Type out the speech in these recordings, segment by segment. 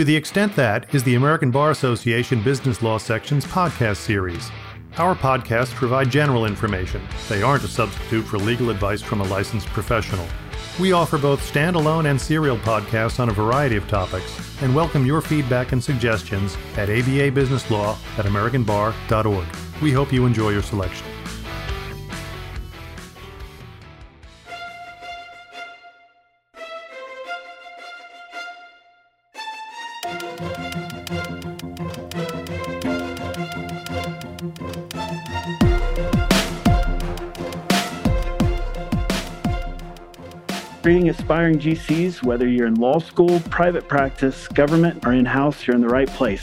To the extent that is the American Bar Association Business Law Section's podcast series. Our podcasts provide general information. They aren't a substitute for legal advice from a licensed professional. We offer both standalone and serial podcasts on a variety of topics and welcome your feedback and suggestions at ababusinesslaw at americanbar.org. We hope you enjoy your selection. Aspiring GCs, whether you're in law school, private practice, government, or in house, you're in the right place.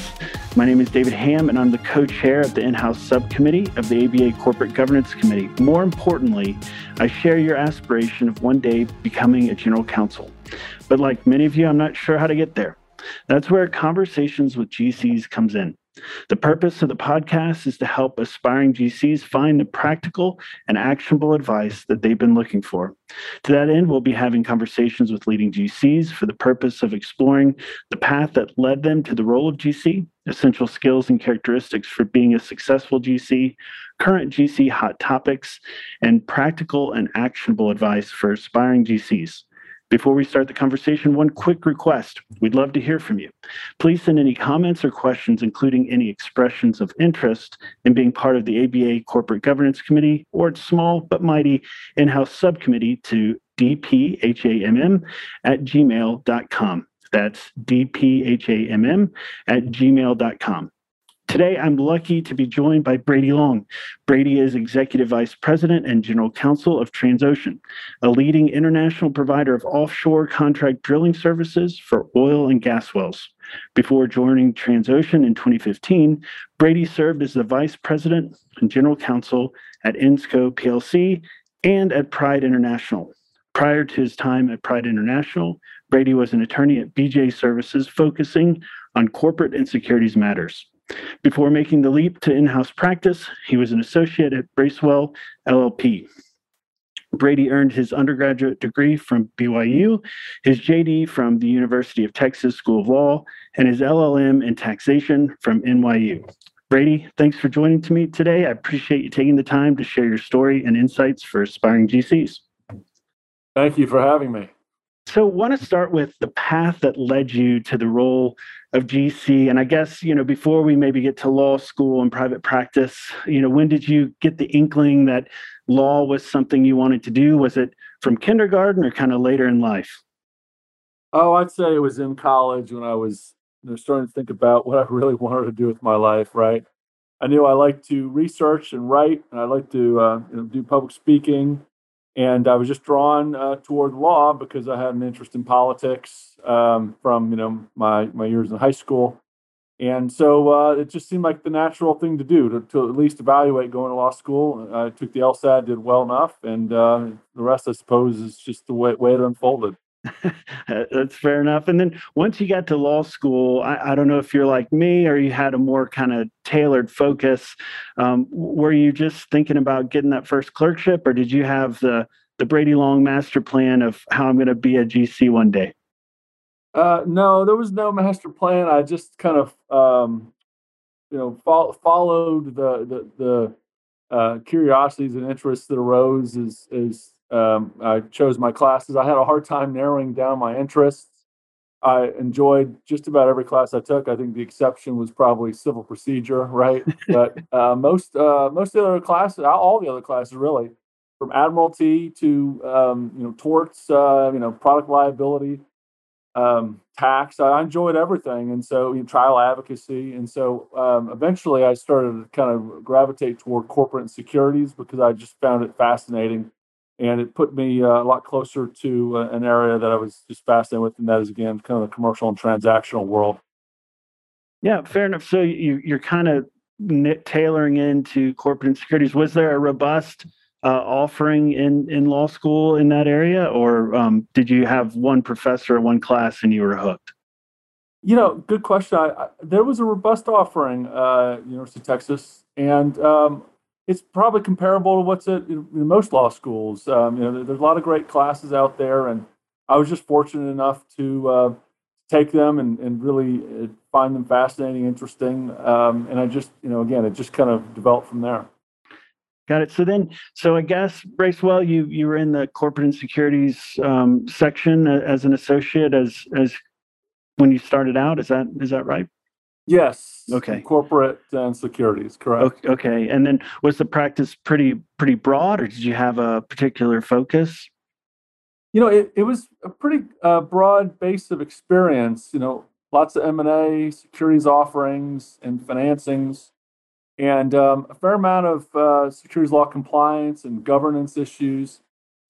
My name is David Ham, and I'm the co chair of the in house subcommittee of the ABA Corporate Governance Committee. More importantly, I share your aspiration of one day becoming a general counsel. But like many of you, I'm not sure how to get there. That's where conversations with GCs comes in. The purpose of the podcast is to help aspiring GCs find the practical and actionable advice that they've been looking for. To that end, we'll be having conversations with leading GCs for the purpose of exploring the path that led them to the role of GC, essential skills and characteristics for being a successful GC, current GC hot topics, and practical and actionable advice for aspiring GCs. Before we start the conversation, one quick request. We'd love to hear from you. Please send any comments or questions, including any expressions of interest in being part of the ABA Corporate Governance Committee or its small but mighty in house subcommittee to dphamm at gmail.com. That's dphamm at gmail.com. Today, I'm lucky to be joined by Brady Long. Brady is Executive Vice President and General Counsel of Transocean, a leading international provider of offshore contract drilling services for oil and gas wells. Before joining Transocean in 2015, Brady served as the Vice President and General Counsel at Ensco PLC and at Pride International. Prior to his time at Pride International, Brady was an attorney at BJ Services focusing on corporate and securities matters. Before making the leap to in house practice, he was an associate at Bracewell LLP. Brady earned his undergraduate degree from BYU, his JD from the University of Texas School of Law, and his LLM in taxation from NYU. Brady, thanks for joining to me today. I appreciate you taking the time to share your story and insights for aspiring GCs. Thank you for having me. So, want to start with the path that led you to the role of GC. And I guess, you know, before we maybe get to law school and private practice, you know, when did you get the inkling that law was something you wanted to do? Was it from kindergarten or kind of later in life? Oh, I'd say it was in college when I was you know, starting to think about what I really wanted to do with my life, right? I knew I liked to research and write, and I liked to uh, you know, do public speaking and I was just drawn uh, toward law because I had an interest in politics um, from you know my my years in high school, and so uh, it just seemed like the natural thing to do to, to, at least evaluate going to law school. I took the LSAT, did well enough, and uh, the rest, I suppose, is just the way, way it unfolded. That's fair enough. And then once you got to law school, I, I don't know if you're like me or you had a more kind of tailored focus. Um, were you just thinking about getting that first clerkship, or did you have the the Brady Long master plan of how I'm going to be a GC one day? Uh, no, there was no master plan. I just kind of, um, you know, fo- followed the the, the uh, curiosities and interests that arose as as um, I chose my classes. I had a hard time narrowing down my interests. I enjoyed just about every class I took. I think the exception was probably civil procedure, right? but uh, most uh, most of the other classes, all the other classes, really, from admiralty to um, you know torts, uh, you know product liability, um, tax. I enjoyed everything, and so you know, trial advocacy, and so um, eventually I started to kind of gravitate toward corporate securities because I just found it fascinating and it put me uh, a lot closer to uh, an area that I was just fascinated with, and that is again kind of the commercial and transactional world. Yeah, fair enough. So you you're kind of tailoring into corporate and securities. Was there a robust uh, offering in in law school in that area, or um, did you have one professor, or one class, and you were hooked? You know, good question. I, I, there was a robust offering, uh, University of Texas, and um, it's probably comparable to what's at in most law schools. Um, you know, there's a lot of great classes out there, and I was just fortunate enough to uh, take them and, and really uh, find them fascinating, interesting. Um, and I just, you know, again, it just kind of developed from there. Got it. So then, so I guess Bracewell, you you were in the corporate and securities um, section as an associate as as when you started out. Is that is that right? Yes. Okay. Corporate and securities, correct. Okay. okay. And then was the practice pretty pretty broad, or did you have a particular focus? You know, it, it was a pretty uh, broad base of experience. You know, lots of M and A, securities offerings, and financings and um, a fair amount of uh, securities law compliance and governance issues.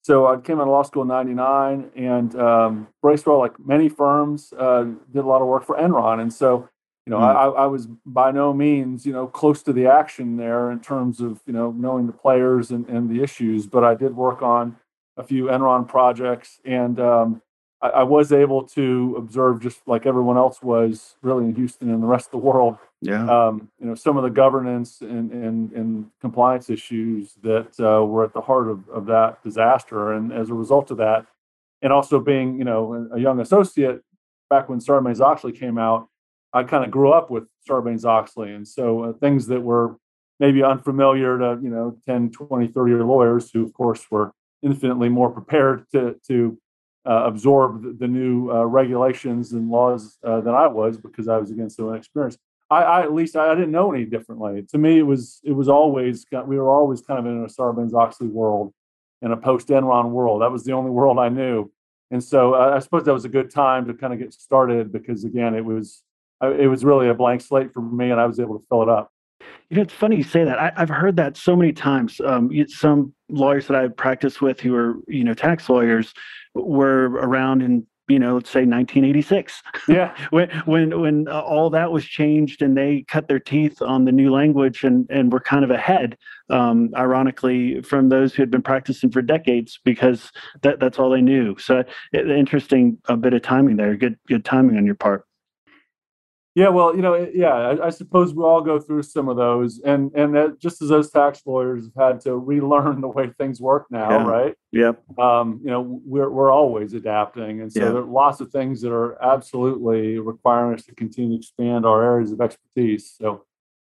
So I came out of law school in '99, and um, Bracewell, like many firms, uh, did a lot of work for Enron, and so you know mm. I, I, was by no means you know close to the action there in terms of you know knowing the players and, and the issues, but I did work on a few Enron projects, and um, I, I was able to observe just like everyone else was really in Houston and the rest of the world yeah. Um, you know, some of the governance and, and, and compliance issues that uh, were at the heart of, of that disaster. And as a result of that, and also being, you know, a young associate back when Sarbanes Oxley came out, I kind of grew up with Sarbanes Oxley. And so uh, things that were maybe unfamiliar to, you know, 10, 20, 30 year lawyers who, of course, were infinitely more prepared to, to uh, absorb the, the new uh, regulations and laws uh, than I was because I was again so inexperienced. I, I at least I, I, didn't know any differently. To me, it was it was always we were always kind of in a Sarbanes Oxley world, in a post Enron world. That was the only world I knew, and so I suppose that was a good time to kind of get started because again, it was it was really a blank slate for me, and I was able to fill it up. You know, it's funny you say that. I, have heard that so many times. Um, some lawyers that I practiced with who are, you know, tax lawyers were around in you know, let's say 1986. Yeah. when when when uh, all that was changed and they cut their teeth on the new language and and were kind of ahead, um, ironically, from those who had been practicing for decades because that that's all they knew. So it, interesting a bit of timing there. Good good timing on your part. Yeah, well, you know, yeah, I, I, suppose we all go through some of those, and and that, just as those tax lawyers have had to relearn the way things work now, yeah. right? Yeah. Um, you know, we're we're always adapting, and so yeah. there are lots of things that are absolutely requiring us to continue to expand our areas of expertise. So,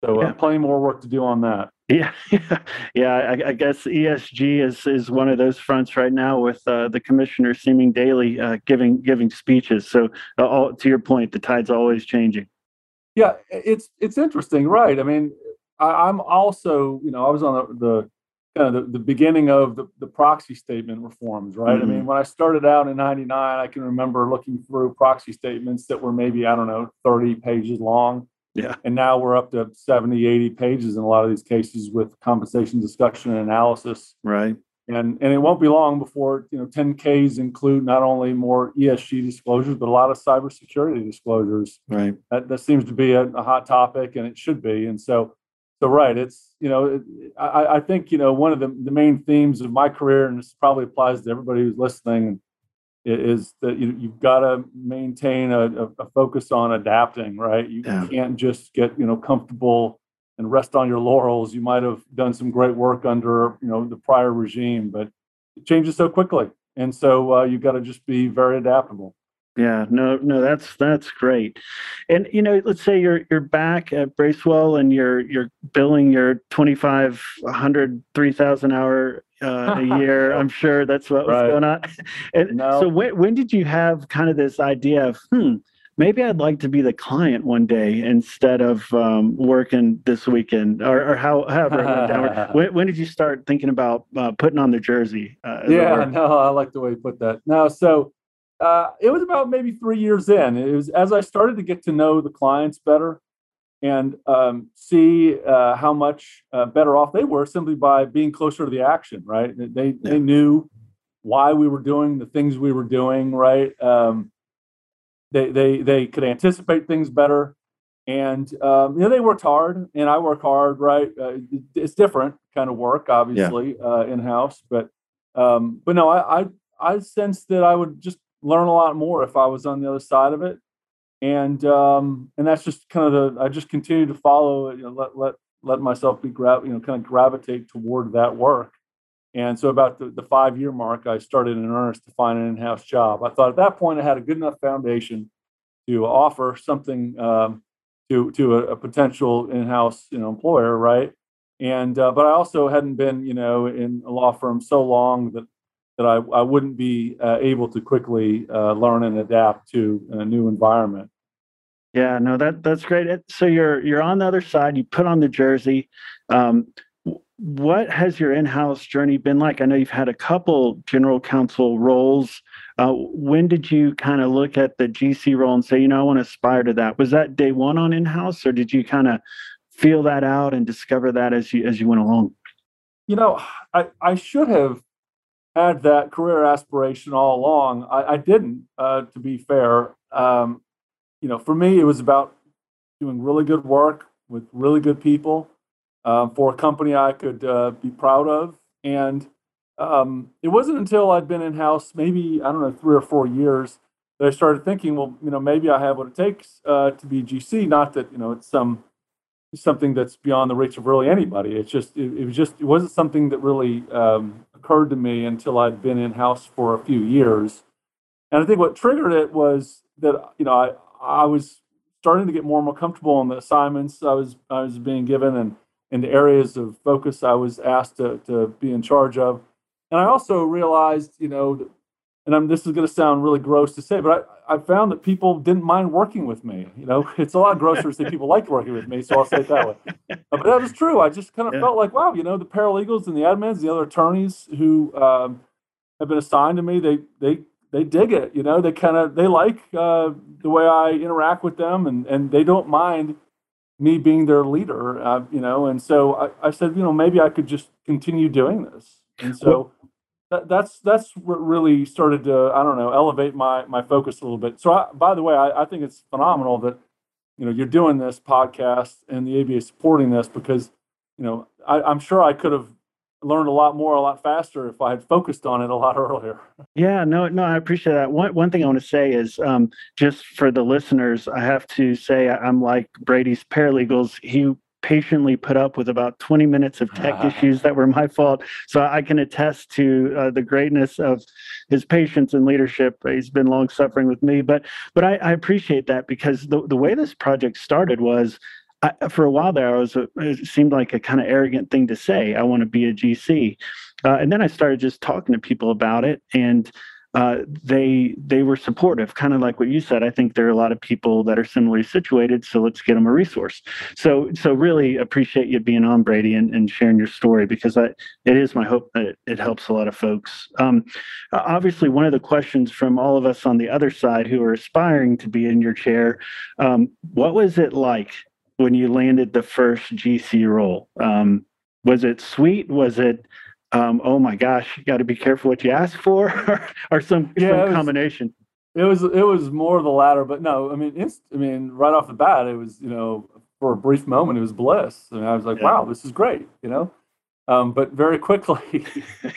so uh, yeah. plenty more work to do on that. Yeah, yeah. I, I, guess ESG is is one of those fronts right now, with uh, the commissioner seeming daily uh, giving giving speeches. So, uh, all, to your point, the tide's always changing. Yeah, it's it's interesting, right? I mean, I, am also, you know, I was on the, the kind of the, the, beginning of the, the proxy statement reforms, right? Mm-hmm. I mean, mm-hmm. when I started out in 99, I can remember looking through proxy statements that were maybe, I don't know, 30 pages long. Yeah. And now we're up to 70, 80 pages in a lot of these cases with compensation discussion and analysis. Right and and it won't be long before you know 10ks include not only more esg disclosures but a lot of cybersecurity disclosures. Right. That, that seems to be a, a hot topic and it should be. And so so right it's you know I, I think you know one of the, the main themes of my career and this probably applies to everybody who's listening is that you, you've got to maintain a, a, focus on adapting right? You yeah. can't just get you know comfortable and rest on your laurels. You might have done some great work under you know the prior regime, but it changes so quickly, and so uh, you got to just be very adaptable. Yeah, no, no, that's that's great. And you know, let's say you're you're back at Bracewell and you're you're billing your 2,500, 3,000 hour uh, a year. I'm sure that's what was going on. And no. so when when did you have kind of this idea of hmm, maybe I'd like to be the client one day instead of um, working this weekend, or, or how, however. when, when, did you start thinking about uh, putting on the jersey? Uh, yeah, no, I like the way you put that. No, so uh, it was about maybe three years in. It was as I started to get to know the clients better and um, see uh, how much uh, better off they were simply by being closer to the action. Right? They yeah. they knew why we were doing the things we were doing. Right? Um, they they they could anticipate things better, and um, you know they worked hard, and I work hard. Right, uh, it's different kind of work, obviously, yeah. uh, in house, but um, but no, I, I I sense that I would just learn a lot more if I was on the other side of it, and um, and that's just kind of the I just continue to follow it. You know, let let let myself be gra- you know kind of gravitate toward that work and so, about the, the five year mark, I started in earnest to find an in house job. I thought at that point I had a good enough foundation to offer something um, to to a, a, potential in-house you know employer, right? And uh, but I also hadn't been you know in a law firm so long that that I, I wouldn't be uh, able to quickly uh, learn and adapt to a new environment. Yeah, no, that that's great. So you're you're on the other side. You put on the jersey. Um, what has your in-house journey been like? I know you've had a couple general counsel roles. Uh, when did you kind of look at the GC role and say, you know, I want to aspire to that? Was that day one on in-house, or did you kind of feel that out and discover that as you as you went along? You know, I I should have had that career aspiration all along. I, I didn't, uh, to be fair. Um, you know, for me, it was about doing really good work with really good people um, for a company I could uh, be proud of. And um, it wasn't until I'd been in house, maybe, I don't know, three or four years, that I started thinking, well, you know, maybe I have what it takes uh, to be GC. Not that, you know, it's some something that's beyond the reach of really anybody. It's just, it, it was just, it wasn't something that really um, occurred to me until I'd been in house for a few years. And I think what triggered it was that, you know, I, I was starting to get more and more comfortable in the assignments I was, I was being given and, in the areas of focus I was asked to, to be in charge of. And I also realized, you know, and I'm, this is going to sound really gross to say, but I, I found that people didn't mind working with me. You know, it's a lot grosser to say people liked working with me, so I'll say it that way. but that was true. I just kind of yeah. felt like, wow, you know, the paralegals and the admins, the other attorneys who um, have been assigned to me, they they they dig it. You know, they kind of they like uh, the way I interact with them, and and they don't mind me being their leader, uh, you know, and so I, I, said, you know, maybe I could just continue doing this. And so that, that's that's what really started to, I don't know, elevate my my focus a little bit. So, I, by the way, I, I think it's phenomenal that you know you're doing this podcast and the ABA supporting this because you know I, I'm sure I could have learned a lot more a lot faster if I had focused on it a lot earlier. Yeah, no, no, I appreciate that. One one thing I want to say is um, just for the listeners, I have to say I'm like Brady's paralegals. He patiently put up with about 20 minutes of tech issues that were my fault. So I can attest to uh, the greatness of his patience and leadership. He's been long suffering with me, but but I, I appreciate that because the the way this project started was I, for a while there, I was a, it seemed like a kind of arrogant thing to say. I want to be a GC, uh, and then I started just talking to people about it, and uh, they they were supportive, kind of like what you said. I think there are a lot of people that are similarly situated, so let's get them a resource. So so really appreciate you being on, Brady, and, and sharing your story because I, it is my hope that it, it helps a lot of folks. Um, obviously, one of the questions from all of us on the other side who are aspiring to be in your chair, um, what was it like when you landed the first GC role? Um, was it sweet? Was it, um, oh my gosh, you got to be careful what you ask for, or some, yeah, some it was, combination? It was it was more the latter, but no, I mean, I mean, right off the bat, it was you know for a brief moment, it was bliss. I mean, I was like, yeah. wow, this is great, you know. Um, but very quickly, you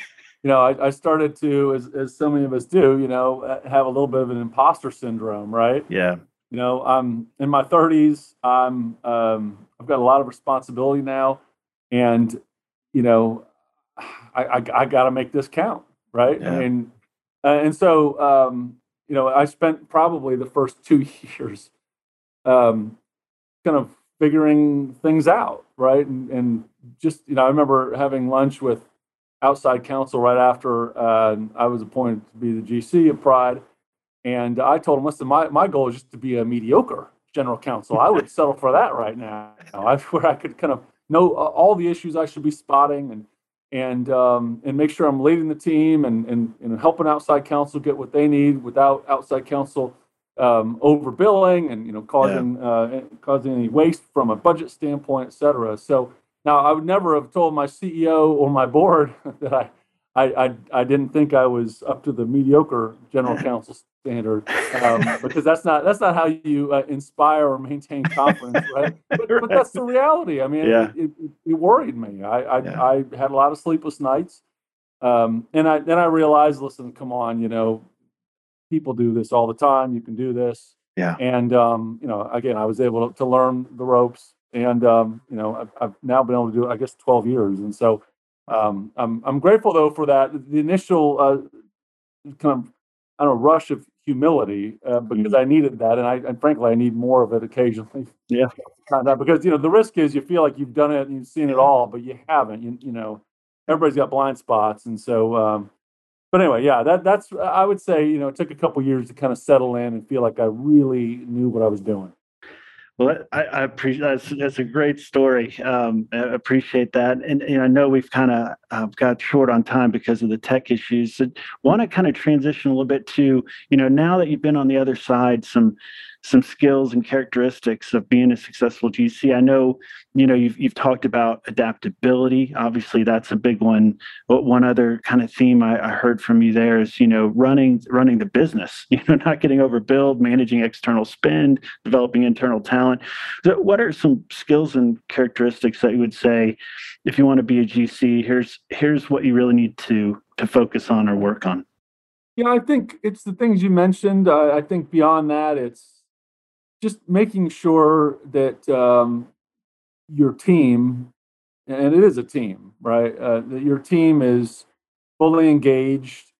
know, I, I, started to, as, as so many of us do, you know, have a little bit of an imposter syndrome, right? Yeah. You know, I'm in my 30s. I'm um, I've got a lot of responsibility now, and you know, I I, I got to make this count, right? Yeah. I mean, uh, and so um, you know, I spent probably the first two years um, kind of figuring things out, right? And, and just you know, I remember having lunch with outside counsel right after uh, I was appointed to be the GC of Pride and I told him, listen, my, my goal is just to be a mediocre general counsel. I would settle for that right now. I, where I could kind of know all the issues I should be spotting and and um, and make sure I'm leading the team and, and and helping outside counsel get what they need without outside counsel um, overbilling and you know causing yeah. uh, causing any waste from a budget standpoint, et cetera. So now I would never have told my CEO or my board that I I, I, I didn't think I was up to the mediocre general counsel standard um, because that's not that's not how you uh, inspire or maintain confidence, right? But, right. but that's the reality. I mean, yeah. it, it, it, worried me. I I, yeah. I, had a lot of sleepless nights, um, and I then I realized, listen, come on, you know, people do this all the time. You can do this. Yeah. And um, you know, again, I was able to, to learn the ropes, and um, you know, I've, I've now been able to do it, I guess, twelve years, and so um, I'm I'm grateful though for that. The initial uh, kind of I don't know rush of humility uh, because mm. I needed that, and I and frankly I need more of it occasionally. Yeah, kind of because you know the risk is you feel like you've done it and you've seen it all, but you haven't. You you know everybody's got blind spots, and so. Um, but anyway, yeah, that that's I would say you know it took a couple years to kind of settle in and feel like I really knew what I was doing. Well, I, I appreciate that's that's a great story. Um, I appreciate that, and, and I know we've kind of uh, got short on time because of the tech issues. So, want to kind of transition a little bit to you know now that you've been on the other side, some some skills and characteristics of being a successful GC. I know, you know, you've you've talked about adaptability. Obviously, that's a big one. But one other kind of theme I, I heard from you there is, you know, running running the business. You know, not getting overbilled, managing external spend, developing internal talent. So, what are some skills and characteristics that you would say, if you want to be a GC, here's here's what you really need to to focus on or work on. Yeah, I think it's the things you mentioned. Uh, I think beyond that, it's just making sure that um, your team, and it is a team, right? Uh, that your team is fully engaged,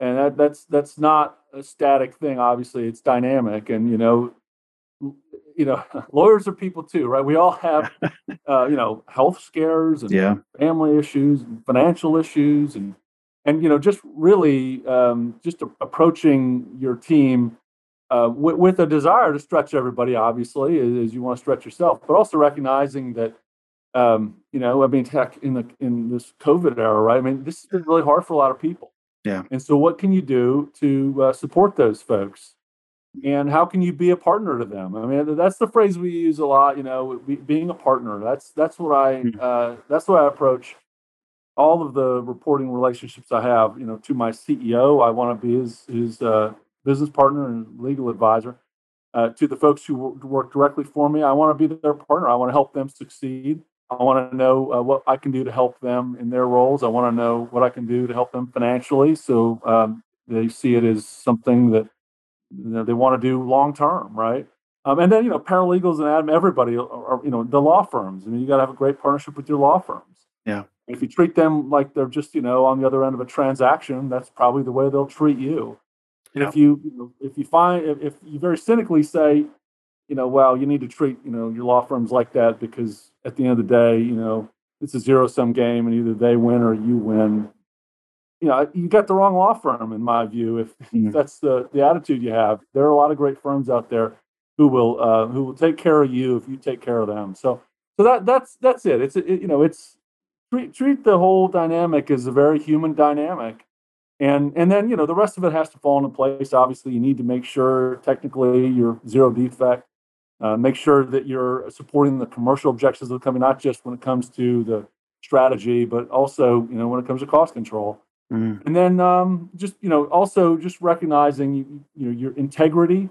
and that, that's that's not a static thing. Obviously, it's dynamic, and you know, you know, lawyers are people too, right? We all have, uh, you know, health scares and yeah. family issues, and financial issues, and and you know, just really um, just a- approaching your team uh, with, with, a desire to stretch everybody, obviously, as you want to stretch yourself, but also recognizing that, um, you know, I mean, tech in the in this COVID era, right? I mean, this has been really hard for a lot of people. Yeah. And so, what can you do to uh, support those folks? And how can you be a partner to them? I mean, that's the phrase we use a lot. You know, being a partner. That's that's what I hmm. uh, that's what I approach all of the reporting relationships I have. You know, to my CEO, I want to be his his uh, business partner and legal advisor. Uh, to the folks who work directly for me, I want to be their partner. I want to help them succeed. I want to know uh, what I can do to help them in their roles. I want to know what I can do to help them financially, so um, they see it as something that you know, they want to do long term, right? Um, and then you know, paralegals and admin, everybody, are, you know, the law firms. I mean, you got to have a great partnership with your law firms. Yeah. If you treat them like they're just you know on the other end of a transaction, that's probably the way they'll treat you. And if you, you know, if you find if, if you very cynically say, you know, well, you need to treat you know your law firms like that because at the end of the day, you know, it's a zero sum game and either they win or you win. You know, you got the wrong law firm in my view. If, mm-hmm. that's the the attitude you have, there are a lot of great firms out there who will uh, who will take care of you if you take care of them. So so that that's that's it. It's it, you know it's treat treat the whole dynamic as a very human dynamic and and then you know the rest of it has to fall into place obviously you need to make sure technically you're zero defect uh, make sure that you're supporting the commercial objectives of the company not just when it comes to the strategy but also you know when it comes to cost control mm. and then um, just you know also just recognizing you, you know your integrity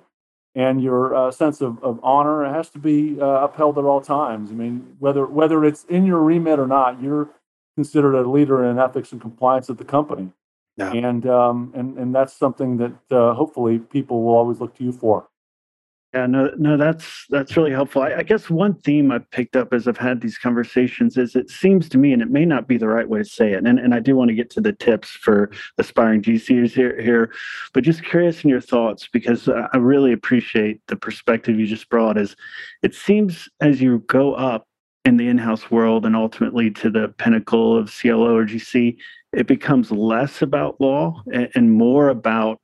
and your uh, sense of, of honor has to be uh, upheld at all times i mean whether whether it's in your remit or not you're considered a leader in ethics and compliance at the company yeah. And um, and and that's something that uh, hopefully people will always look to you for. Yeah, no, no, that's that's really helpful. I, I, guess one theme I've picked up as I've had these conversations is it seems to me, and it may not be the right way to say it, and, and I do want to get to the tips for aspiring GCs here, here, but just curious in your thoughts because I really appreciate the perspective you just brought. Is it seems as you go up in the in-house world and ultimately to the pinnacle of CLO or GC, it becomes less about law and, and more about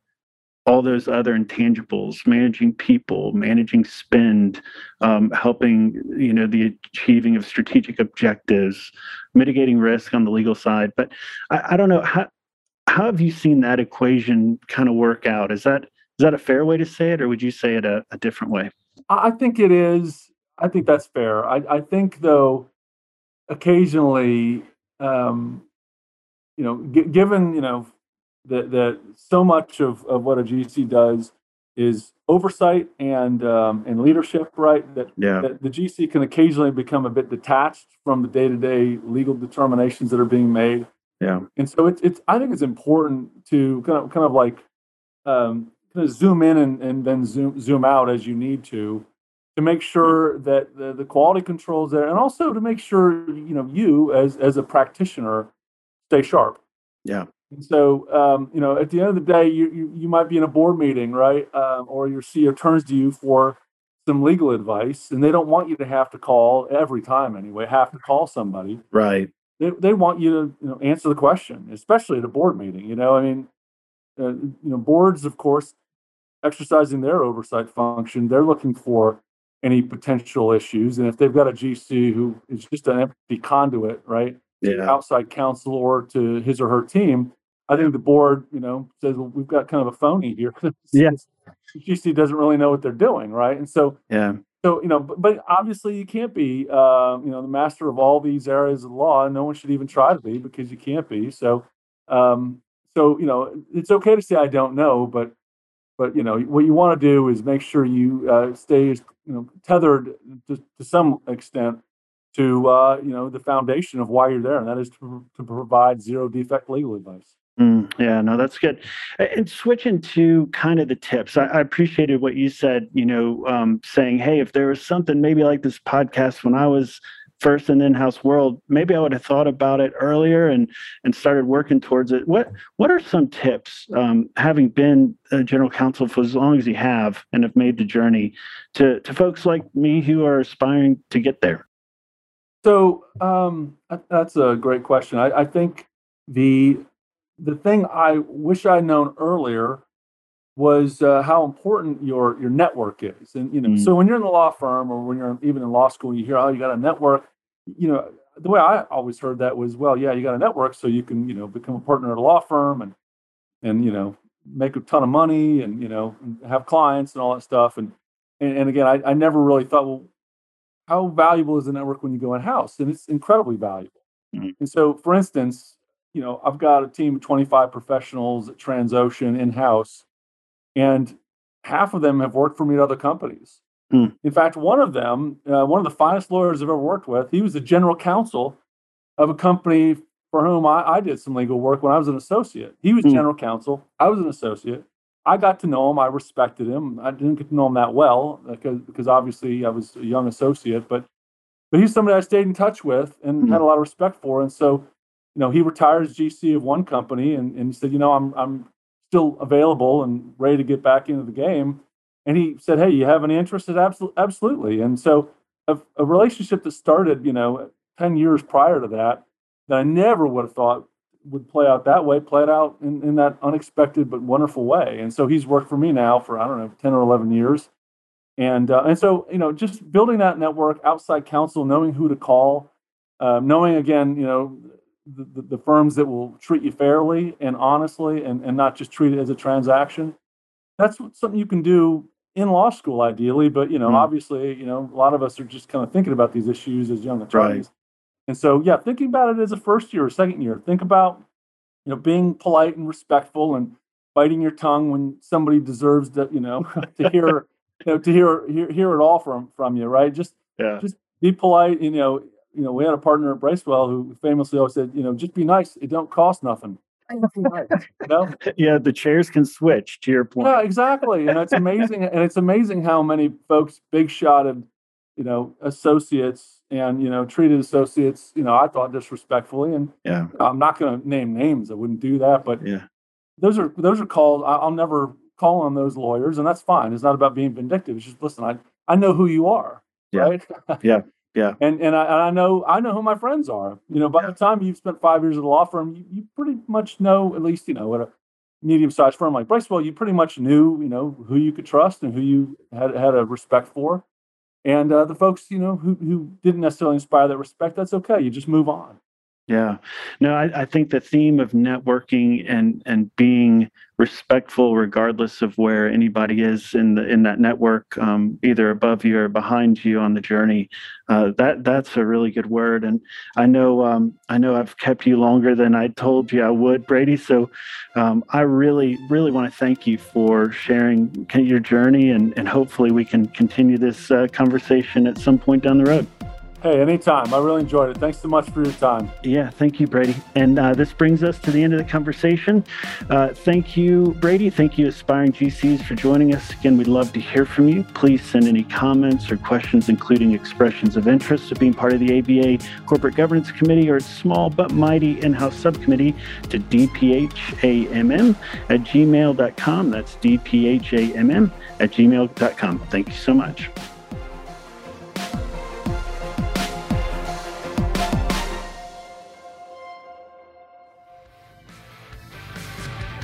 all those other intangibles managing people managing spend um, helping you know the achieving of strategic objectives mitigating risk on the legal side. But i, I don't know how how have you seen that equation kind of work out? Is that is that a fair way to say it or would you say it a, a different way? I think it is i think that's fair. I, I think though occasionally um, you know, g- given you know that that so much of, of what a GC does is oversight and um, and leadership, right? That, yeah. that the GC can occasionally become a bit detached from the day to day legal determinations that are being made. Yeah, and so it's it's I think it's important to kind of kind of like um, kind of zoom in and, and then zoom zoom out as you need to to make sure that the, the quality controls there and also to make sure you know you as as a practitioner stay sharp. Yeah. And so, um, you know, at the end of the day, you, you, you might be in a board meeting, right? Um, or your CEO turns to you for some legal advice, and they don't want you to have to call every time anyway, have to call somebody. Right. They, they want you to you know, answer the question, especially at a board meeting. You know, I mean, uh, you know, boards, of course, exercising their oversight function, they're looking for any potential issues. And if they've got a GC who is just an empty conduit, right? Yeah. outside counsel or to his or her team, I think the board, you know, says well, we've got kind of a phony here. Yes, yeah. GC doesn't really know what they're doing, right? And so, Yeah. so you know, but, but obviously you can't be, uh, you know, the master of all these areas of law. And no one should even try to be because you can't be. So, um, so you know, it's okay to say I don't know, but but you know what you want to do is make sure you uh, stay you know tethered to, to some extent to uh, you know the foundation of why you're there, and that is to, to provide zero defect legal advice. Mm, yeah, no, that's good. And switching to kind of the tips, I, I appreciated what you said. You know, um, saying, "Hey, if there was something maybe like this podcast when I was first in the in-house world, maybe I would have thought about it earlier and and started working towards it." What What are some tips, um, having been a general counsel for as long as you have and have made the journey, to to folks like me who are aspiring to get there? So um, that's a great question. I, I think the the thing I wish I'd known earlier was uh, how important your your network is. And you know, Mm. so when you're in the law firm or when you're even in law school, you hear, "Oh, you got a network." You know, the way I always heard that was, "Well, yeah, you got a network, so you can you know become a partner at a law firm and and you know make a ton of money and you know have clients and all that stuff." And and, and again, I, I never really thought, well, how valuable is the network when you go in house? And it's incredibly valuable. Mhm. And so, for instance, you know, I've got a team of 25 professionals at Transocean in house, and half of them have worked for me at other companies. Hmm. In fact, one of them, uh, one of the finest lawyers I've ever worked with, he was the general counsel of a company for whom I, I did some legal work when I was an associate. He was Hmm. general counsel, I was an associate. I got to know him. I respected him. I didn't get to know him that well because, because obviously I was a young associate, but but he's somebody I stayed in touch with and Mhm. had a lot of respect for. And so, you know, he retires GC of one company and, and he said, you know, I'm I'm still available and ready to get back into the game. And he said, Hey, you have any interest? Said, absolutely. And so a, a relationship that started, you know, 10 years prior to that, that I never would have thought would play out that way, played out in, in that unexpected but wonderful way. And so he's worked for me now for, I don't know, 10 or 11 years. And, uh, and so, you know, just building that network, outside counsel, knowing who to call, uh, knowing again, you know, the, the, the firms that will treat you fairly and honestly and, and not just treat it as a transaction. That's something you can do in law school, ideally. But, you know, Mm. obviously, you know, a lot of us are just kind of thinking about these issues as young attorneys. right. And so, yeah, thinking about it as a first year or second year, think about, you know, being polite and respectful and biting your tongue when somebody deserves to, you know, to hear, you know, to hear, hear, hear it all from, from you, right? Just, Yeah. just be polite. You know, you know, we had a partner at Bracewell who famously always said, you know, just be nice. It don't cost nothing. you know? Yeah. The chairs can switch. To your point. Yeah, exactly. And it's amazing. and it's amazing how many folks big shotted, you know, associates and, you know, treated associates, you know, I thought disrespectfully. And Yeah. I'm not going to name names. I wouldn't do that. But Yeah. those are, those are called, I- I'll never call on those lawyers. And that's fine. It's not about being vindictive. It's just, listen, I, I know who you are. Yeah. Right. Yeah. Yeah. And, and I, and I know, I know who my friends are, you know, by the time you've spent five years at a law firm, you, you pretty much know, at least, you know, at a medium sized firm like Bracewell, you pretty much knew, you know, who you could trust and who you had, had a respect for. And uh, the folks, you know, who, who didn't necessarily inspire that respect, that's okay. You just move on. Yeah. No, I, I think the theme of networking and and being respectful regardless of where anybody is in the in that network, um, either above you or behind you on the journey, uh, that that's a really good word. And I know um, I know I've kept you longer than I told you I would, Brady. So um, I really really want to thank you for sharing your journey, and and hopefully we can continue this uh, conversation at some point down the road. Hey, anytime. I really enjoyed it. Thanks so much for your time. Yeah, thank you, Brady. And uh, this brings us to the end of the conversation. Uh, thank you, Brady. Thank you, aspiring GCs, for joining us. Again, we'd love to hear from you. Please send any comments or questions, including expressions of interest of being part of the ABA Corporate Governance Committee or its small but mighty in house subcommittee, to dphamm at gmail.com. That's dphamm at gmail.com. Thank you so much.